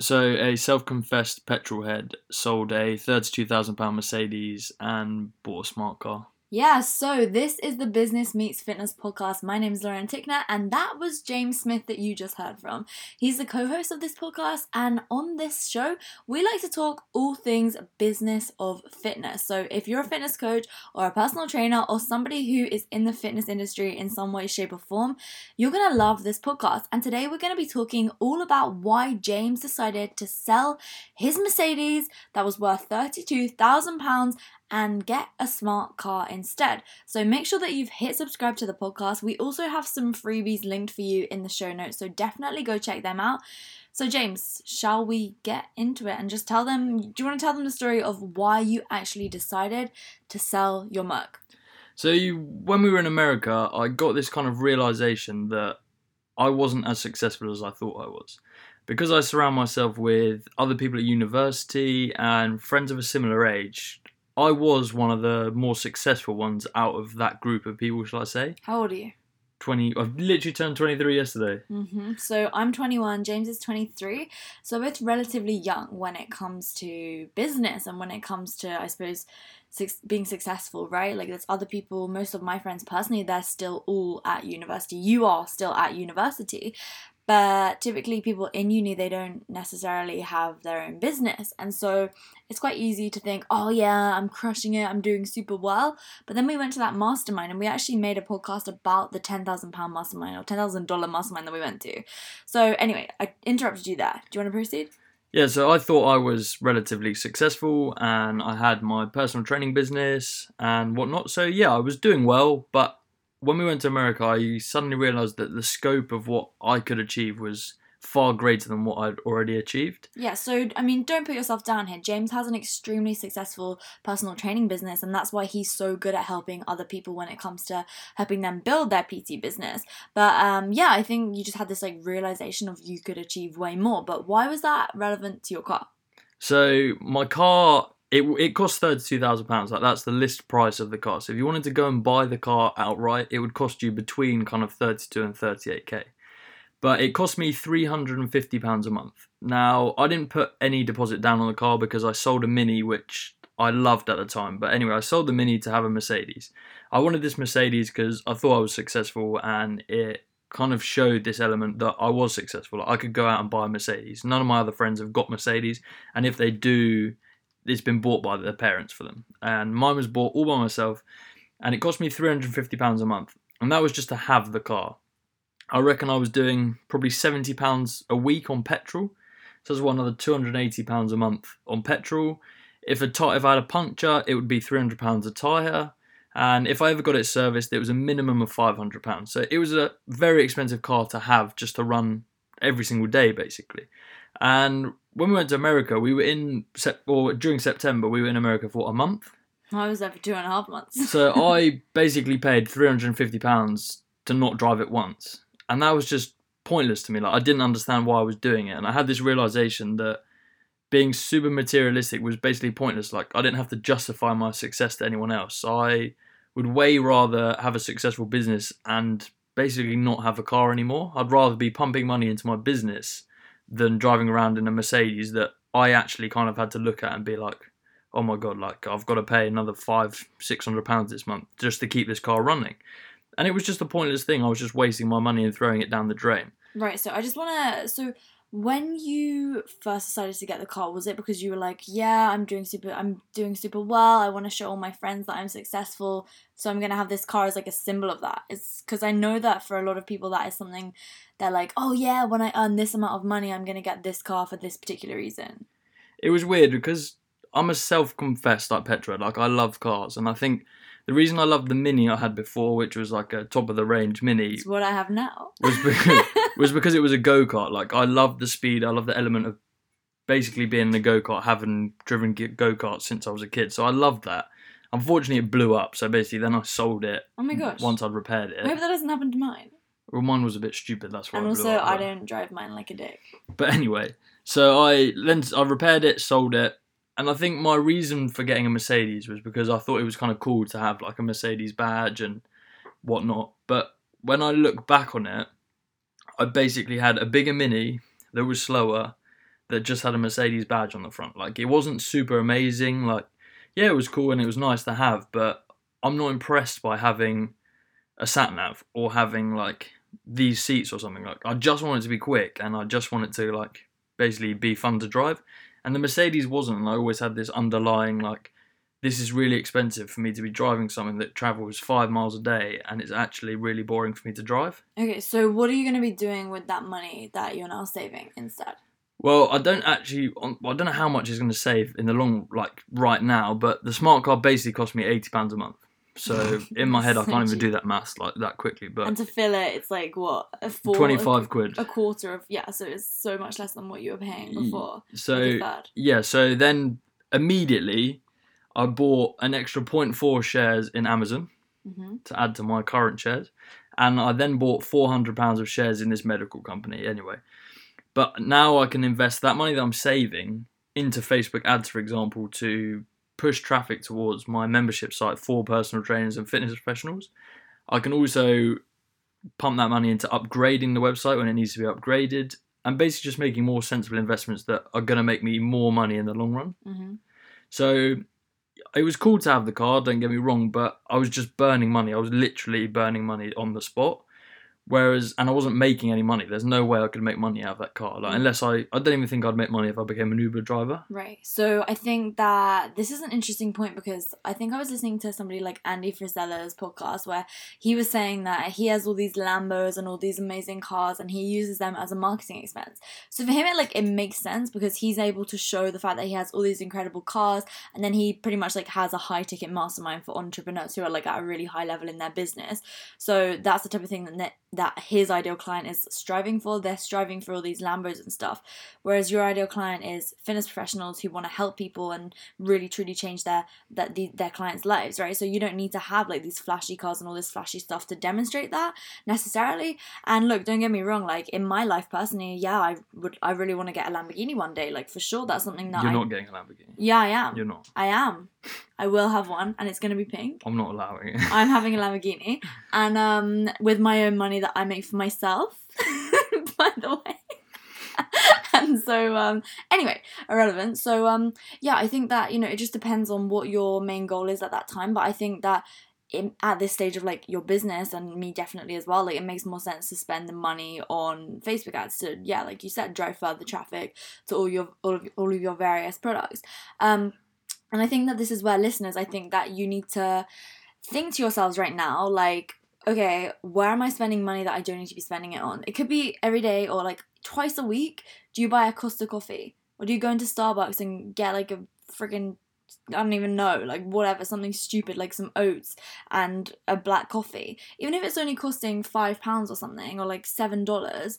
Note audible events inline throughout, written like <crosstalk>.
So, a self confessed petrol head sold a £32,000 Mercedes and bought a smart car. Yeah, so this is the Business Meets Fitness podcast. My name is Lauren Tickner, and that was James Smith that you just heard from. He's the co host of this podcast, and on this show, we like to talk all things business of fitness. So if you're a fitness coach or a personal trainer or somebody who is in the fitness industry in some way, shape, or form, you're gonna love this podcast. And today, we're gonna be talking all about why James decided to sell his Mercedes that was worth £32,000 and get a smart car instead. So make sure that you've hit subscribe to the podcast. We also have some freebies linked for you in the show notes, so definitely go check them out. So, James, shall we get into it and just tell them? Do you want to tell them the story of why you actually decided to sell your Merc? So, you, when we were in America, I got this kind of realization that I wasn't as successful as I thought I was. Because I surround myself with other people at university and friends of a similar age, I was one of the more successful ones out of that group of people, shall I say? How old are you? 20. I've literally turned 23 yesterday. Mm-hmm. So I'm 21, James is 23. So we're both relatively young when it comes to business and when it comes to, I suppose, being successful, right? Like there's other people, most of my friends personally, they're still all at university. You are still at university but typically people in uni they don't necessarily have their own business. And so it's quite easy to think oh yeah i'm crushing it. I'm doing super well. But then we went to that mastermind and we actually made a podcast about the $10000 mastermind or $10000 mastermind that we went to. So anyway i interrupted you there. Do you want to proceed? Yeah, so I thought I was relatively successful and I had my personal training business and whatnot. So, yeah, I was doing well, but when we went to America, I suddenly realized that the scope of what I could achieve was far greater than what I'd already achieved. Yeah, so I mean, don't put yourself down here. James has an extremely successful personal training business, and that's why he's so good at helping other people when it comes to helping them build their PT business. But um, yeah, I think you just had this like realization of you could achieve way more. But why was that relevant to your car? So my car it it costs thirty two thousand pounds. Like that's the list price of the car. So if you wanted to go and buy the car outright, it would cost you between kind of thirty two and thirty eight k. But it cost me three hundred and fifty pounds a month. Now I didn't put any deposit down on the car because I sold a Mini, which I loved at the time. But anyway, I sold the Mini to have a Mercedes. I wanted this Mercedes because I thought I was successful and it kind of showed this element that I was successful. I could go out and buy a Mercedes. None of my other friends have got Mercedes, and if they do, it's been bought by their parents for them. And mine was bought all by myself, and it cost me £350 a month. And that was just to have the car. I reckon I was doing probably £70 a week on petrol. So that's another £280 a month on petrol. If, a t- if I had a puncture, it would be £300 a tyre. And if I ever got it serviced, it was a minimum of £500. So it was a very expensive car to have just to run every single day, basically. And when we went to America, we were in or during September, we were in America for a month. I was there for two and a half months. so <laughs> I basically paid three hundred and fifty pounds to not drive it once, and that was just pointless to me. Like I didn't understand why I was doing it, and I had this realization that being super materialistic was basically pointless. Like I didn't have to justify my success to anyone else. I would way rather have a successful business and basically not have a car anymore. I'd rather be pumping money into my business than driving around in a Mercedes that I actually kind of had to look at and be like, oh my god, like I've got to pay another five, six hundred pounds this month just to keep this car running. And it was just a pointless thing. I was just wasting my money and throwing it down the drain. Right. So I just want to. So when you first decided to get the car, was it because you were like, yeah, I'm doing super, I'm doing super well. I want to show all my friends that I'm successful, so I'm gonna have this car as like a symbol of that. It's because I know that for a lot of people that is something they're like, oh yeah, when I earn this amount of money, I'm gonna get this car for this particular reason. It was weird because I'm a self-confessed like petrol. Like I love cars, and I think the reason I loved the Mini I had before, which was like a top of the range Mini, it's what I have now, was because, <laughs> was because it was a go kart. Like I love the speed, I love the element of basically being in a go kart, having driven go karts since I was a kid. So I loved that. Unfortunately, it blew up. So basically, then I sold it. Oh my gosh! Once I'd repaired it. I hope that doesn't happen to mine. Well, mine was a bit stupid. That's why. And I also, up, I don't drive mine like a dick. But anyway, so I then I repaired it, sold it, and I think my reason for getting a Mercedes was because I thought it was kind of cool to have like a Mercedes badge and whatnot. But when I look back on it, I basically had a bigger Mini that was slower, that just had a Mercedes badge on the front. Like it wasn't super amazing. Like yeah, it was cool and it was nice to have, but I'm not impressed by having a sat nav or having like these seats or something. Like I just want it to be quick and I just want it to like basically be fun to drive. And the Mercedes wasn't. And I always had this underlying like this is really expensive for me to be driving something that travels five miles a day and it's actually really boring for me to drive. Okay, so what are you going to be doing with that money that you're now saving instead? Well, I don't actually. um, I don't know how much it's going to save in the long, like right now. But the smart card basically cost me eighty pounds a month. So <laughs> in my head, I can't even do that maths like that quickly. But and to fill it, it's like what a four, twenty-five quid. a, a quarter of yeah. So it's so much less than what you were paying before. So a yeah. So then immediately, I bought an extra 0.4 shares in Amazon hmm to add to my current shares, and I then bought four hundred pounds of shares in this medical company. Anyway, but now I can invest that money that I'm saving into Facebook ads, for example, to push traffic towards my membership site for personal trainers and fitness professionals. I can also pump that money into upgrading the website when it needs to be upgraded, and basically just making more sensible investments that are going to make me more money in the long run. hmm So it was cool to have the car, don't get me wrong, but I was just burning money. I was literally burning money on the spot. Whereas, and I wasn't making any money. There's no way I could make money out of that car. Like, mm. unless I, I don't even think I'd make money if I became an Uber driver. Right. So I think that this is an interesting point because I think I was listening to somebody like Andy Frisella's podcast where he was saying that he has all these Lambos and all these amazing cars and he uses them as a marketing expense. So for him it like it makes sense because he's able to show the fact that he has all these incredible cars and then he pretty much like has a high ticket mastermind for entrepreneurs who are like at a really high level in their business. So that's the type of thing that that his ideal client is striving for. They're striving for all these Lambos and stuff. Whereas your ideal client is fitness professionals who want to help people and really truly change their that the, their clients' lives, right? So you don't need to have like these flashy cars and all this flashy stuff to demonstrate that necessarily. And look, don't get me wrong, like in my life personally, yeah, I would I really want to get a Lamborghini one day. Like for sure that's something that You're I not getting a Lamborghini. Yeah, I am. You're not. I am. <laughs> I will have one and it's gonna be pink. I'm not allowing it. I'm having a <laughs> Lamborghini, and um, with my own money that I make for myself, <laughs> by the way. <laughs> and so, um, anyway, irrelevant. So, um, yeah, I think that you know it just depends on what your main goal is at that time. But I think that in, at this stage of like your business and me definitely as well, like it makes more sense to spend the money on Facebook ads to yeah, like you said, drive further traffic to all your all of all of your various products. Um, and I think that this is where listeners, I think that you need to think to yourselves right now, like, okay, where am I spending money that I don't need to be spending it on? It could be every day or like twice a week. Do you buy a Costa coffee? Or do you go into Starbucks and get like a freaking I don't even know, like whatever, something stupid like some oats and a black coffee. Even if it's only costing five pounds or something, or like seven dollars,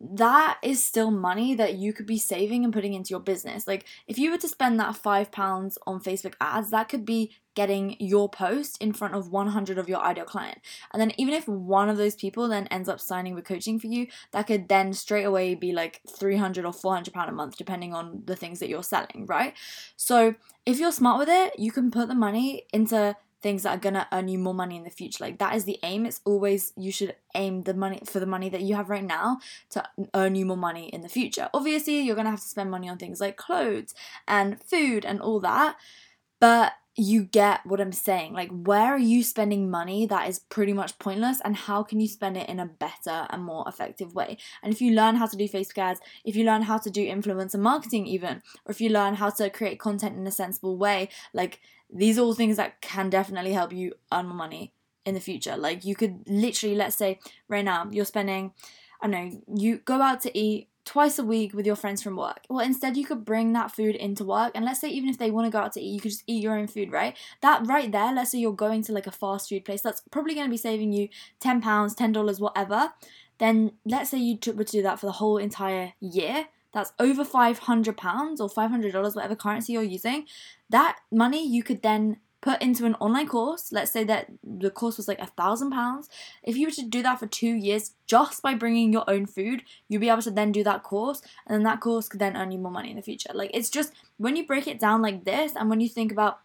that is still money that you could be saving and putting into your business. Like if you were to spend that five pounds on Facebook ads, that could be getting your post in front of 100 of your ideal client. And then even if one of those people then ends up signing with coaching for you, that could then straight away be like 300 or 400 pound a month depending on the things that you're selling, right? So, if you're smart with it, you can put the money into things that are gonna earn you more money in the future. Like that is the aim. It's always you should aim the money for the money that you have right now to earn you more money in the future. Obviously, you're gonna have to spend money on things like clothes and food and all that, but you get what I'm saying. Like, where are you spending money that is pretty much pointless, and how can you spend it in a better and more effective way? And if you learn how to do Facebook ads, if you learn how to do influencer marketing, even, or if you learn how to create content in a sensible way, like these are all things that can definitely help you earn more money in the future. Like, you could literally, let's say, right now, you're spending, I don't know, you go out to eat twice a week with your friends from work. Well, instead, you could bring that food into work. And let's say, even if they want to go out to eat, you could just eat your own food, right? That right there, let's say you're going to like a fast food place, that's probably going to be saving you £10, $10, whatever. Then let's say you were to do that for the whole entire year. That's over £500 or $500, whatever currency you're using. That money you could then put into an online course. Let's say that the course was like a thousand pounds. If you were to do that for two years just by bringing your own food, you'll be able to then do that course, and then that course could then earn you more money in the future. Like it's just when you break it down like this, and when you think about,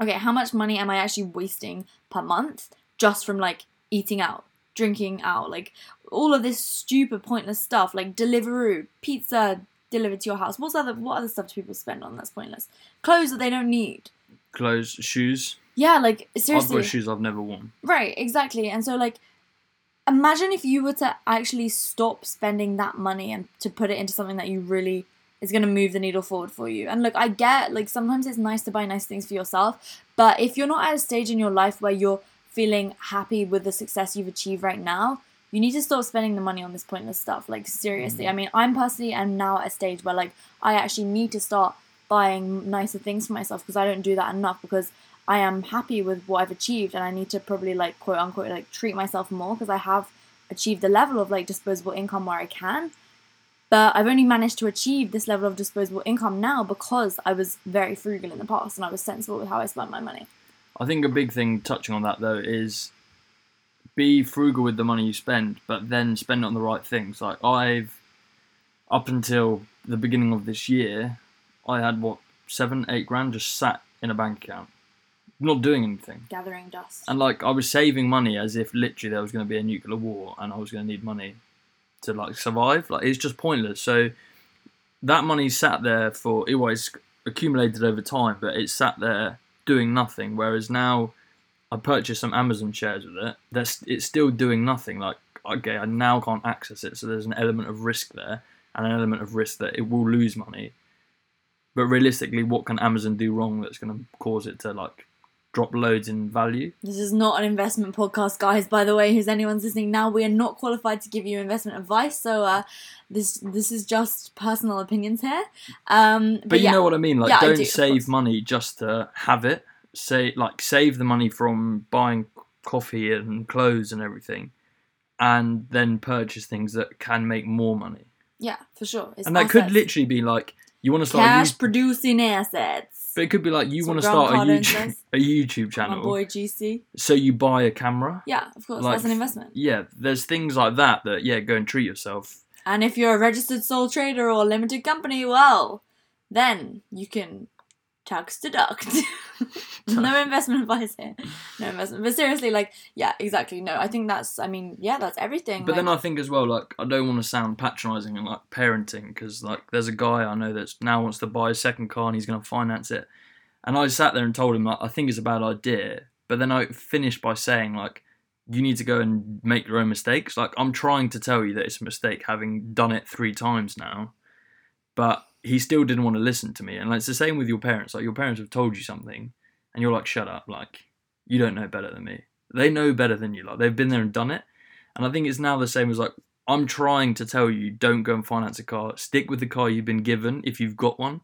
okay, how much money am I actually wasting per month just from like eating out, drinking out, like all of this stupid pointless stuff like Deliveroo, pizza, delivered to your house. What's other what other stuff do people spend on that's pointless? Clothes that they don't need. Clothes, shoes. Yeah, like seriously. I've got shoes I've never worn. Right, exactly. And so like imagine if you were to actually stop spending that money and to put it into something that you really is going to move the needle forward for you. And look, I get like sometimes it's nice to buy nice things for yourself, but if you're not at a stage in your life where you're feeling happy with the success you've achieved right now, you need to stop spending the money on this pointless stuff. Like seriously. Mm. I mean, I'm personally am now at a stage where like I actually need to start buying nicer things for myself because I don't do that enough because I am happy with what I've achieved and I need to probably like quote unquote like treat myself more because I have achieved the level of like disposable income where I can. But I've only managed to achieve this level of disposable income now because I was very frugal in the past and I was sensible with how I spent my money. I think a big thing touching on that though is be frugal with the money you spend, but then spend it on the right things. Like I've up until the beginning of this year, I had what seven, eight grand just sat in a bank account, not doing anything. Gathering dust. And like I was saving money as if literally there was going to be a nuclear war and I was going to need money to like survive. Like it's just pointless. So that money sat there for it was accumulated over time, but it sat there doing nothing. Whereas now I purchased some Amazon shares with it. That's it's still doing nothing. Like okay, I now can't access it, so there's an element of risk there and an element of risk that it will lose money. But realistically, what can Amazon do wrong that's going to cause it to like drop loads in value? This is not an investment podcast, guys. By the way, who's anyone's listening now? We are not qualified to give you investment advice, so uh, this this is just personal opinions here. Um, but, But, you yeah, know what I mean. Like, Yeah, don't do, save money just to have it. Say like save the money from buying coffee and clothes and everything, and then purchase things that can make more money. yeah, for sure. It's and that could literally be like you want to start. A cash YouTube, producing assets. but it could be like you That's want to what start a Grant Cardone YouTube says. <laughs> a YouTube My channel. boy GC. So you buy a camera. Yeah, of course, Like- that's an investment. Yeah, there's things like that that yeah, go and treat yourself. And if you're a registered sole trader or a limited company, well, then you can tax deduct. <laughs> no investment advice here. No investment. But seriously, like, yeah, exactly. No, I think that's, I mean, yeah, that's everything. But then I think as well, like I don't want to sound patronising and like parenting because like there's a guy I know that's now wants to buy a second car and he's going to finance it, and I sat there and told him like I think it's a bad idea, but then I finished by saying like you need to go and make your own mistakes. Like I'm trying to tell you that it's a mistake having done it three times now, but he still didn't want to listen to me, and like, it's the same with your parents. Like your parents have told you something, and you're like shut up, like you don't know better than me. They know better than you. Like they've been there and done it. And I think it's now the same as like I'm trying to tell you don't go and finance a car. Stick with the car you've been given if you've got one,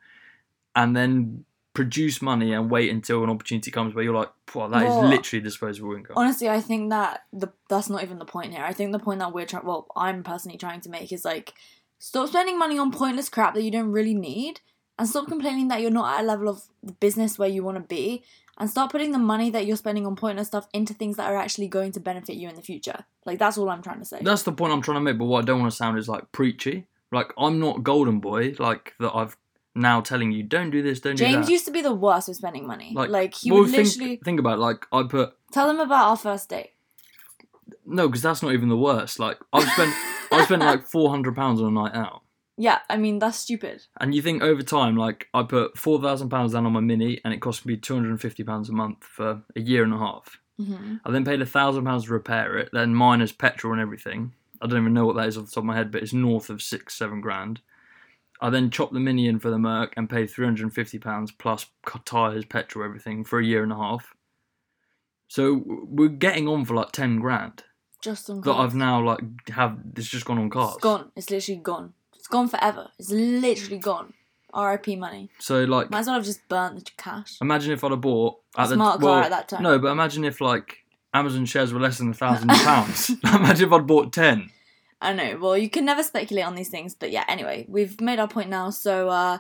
and then produce money and wait until an opportunity comes where you're like, wow, that is Well, literally disposable income. honestly, I think that the that's not even the point here. I think the point that we're trying, well, I'm personally trying to make is like, stop spending money on pointless crap that you don't really need, and stop complaining that you're not at a level of business where you want to be, and start putting the money that you're spending on pointless stuff into things that are actually going to benefit you in the future. Like that's all I'm trying to say. That's the point I'm trying to make. But what I don't want to sound is like preachy. Like I'm not golden boy. Like that I've now telling you don't do this, don't do James used to be the worst with spending money. Like, Like, he well, would think, literally think about it, like I put tell them about our first date. no because that's not even the worst. Like I've spent <laughs> I spent like four hundred pounds on a night out. Yeah, I mean that's stupid. And you think over time, like I put four thousand pounds down on my mini, and it cost me two hundred and fifty pounds a month for a year and a half. hmm I then paid a thousand pounds to repair it, then minus petrol and everything. I don't even know what that is off the top of my head, but it's north of six, seven grand. I then chopped the mini in for the Merc and paid three hundred and fifty pounds plus tires, petrol, everything for a year and a half. So we're getting on for like ten grand Just on that. I've now like have. It's just gone on cars. It's gone. It's literally gone. It's gone forever. It's literally gone. R.I.P. money. So like, Might as well have just burnt the cash. Imagine if I'd have bought at the Smart car well, at that time. No, but imagine if like Amazon shares were less than a thousand <laughs> pounds. <laughs> imagine if I'd bought ten. I know. Well, you can never speculate on these things, but yeah. Anyway, we've made our point now. So, uh,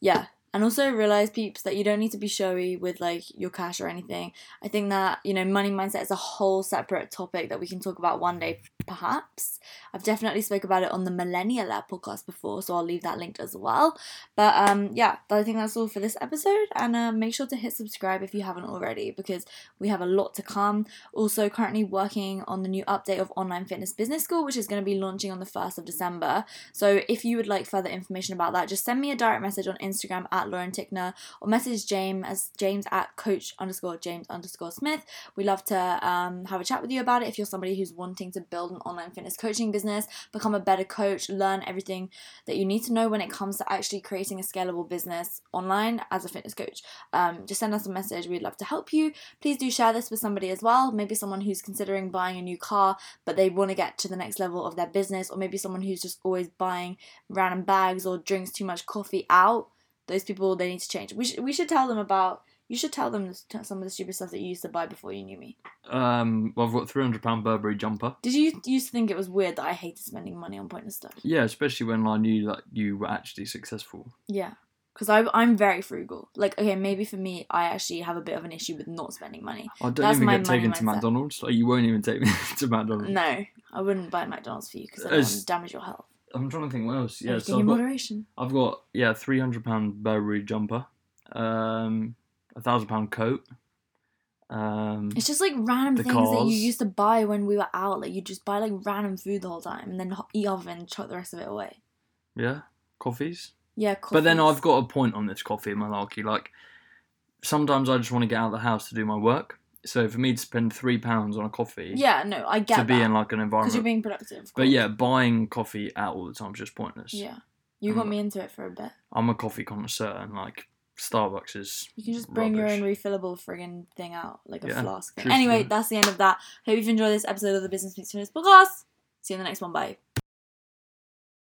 yeah. And also realize, peeps, that you don't need to be showy with like your cash or anything. I think that you know, money mindset is a whole separate topic that we can talk about one day. Perhaps. I've definitely spoke about it on the Millennial Lab podcast before, so I'll leave that linked as well. But um, yeah, I think that's all for this episode, and uh, make sure to hit subscribe if you haven't already because we have a lot to come. Also, currently working on the new update of Online Fitness Business School, which is going to be launching on the first of December. So if you would like further information about that, just send me a direct message on Instagram at Lauren Tickner or message James as James at Coach underscore James underscore Smith. We love to um, have a chat with you about it if you're somebody who's wanting to build an online fitness coaching business, become a better coach, learn everything that you need to know when it comes to actually creating a scalable business online as a fitness coach. Um, just send us a message. We'd love to help you. Please do share this with somebody as well. Maybe someone who's considering buying a new car, but they want to get to the next level of their business, or maybe someone who's just always buying random bags or drinks too much coffee out. Those people, they need to change. We, sh- we should tell them about you should tell them some of the stupid stuff that you used to buy before you knew me. Um, well, I've got three hundred pound Burberry jumper. Did you used to think it was weird that I hated spending money on pointless stuff? Yeah, especially when I knew that you were actually successful. Yeah, because I I'm very frugal. Like, okay, maybe for me, I actually have a bit of an issue with not spending money. I don't That's even my get taken money to mindset. McDonald's. Like you won't even take me <laughs> to McDonald's. No, I wouldn't buy McDonald's for you because I don't want to damage your health. I'm trying to think what else. Yeah, Everything so in I've got, moderation. I've got yeah three hundred pound Burberry jumper, um, a thousand pound coat. Um, It's just like random things that you used to buy when we were out. Like you just buy like random food the whole time and then eat off and chuck the rest of it away. yeah, coffees. Yeah, But then. I've got a point on this coffee malarkey. Like sometimes I just want to get out of the house to do my work. So for me to spend three pounds on a coffee yeah, no, I get to be that in like an environment because you're being productive. but yeah, buying coffee out all the time is just pointless. yeah, you got Mm. me into it for a bit. I'm a coffee connoisseur, and like Starbucks is You can just bring your own refillable friggin' thing out, like a Yeah, flask thing. Anyway, that's the end of that. Hope you've enjoyed this episode of the Business Meets Fitness podcast. See you in the next one. Bye.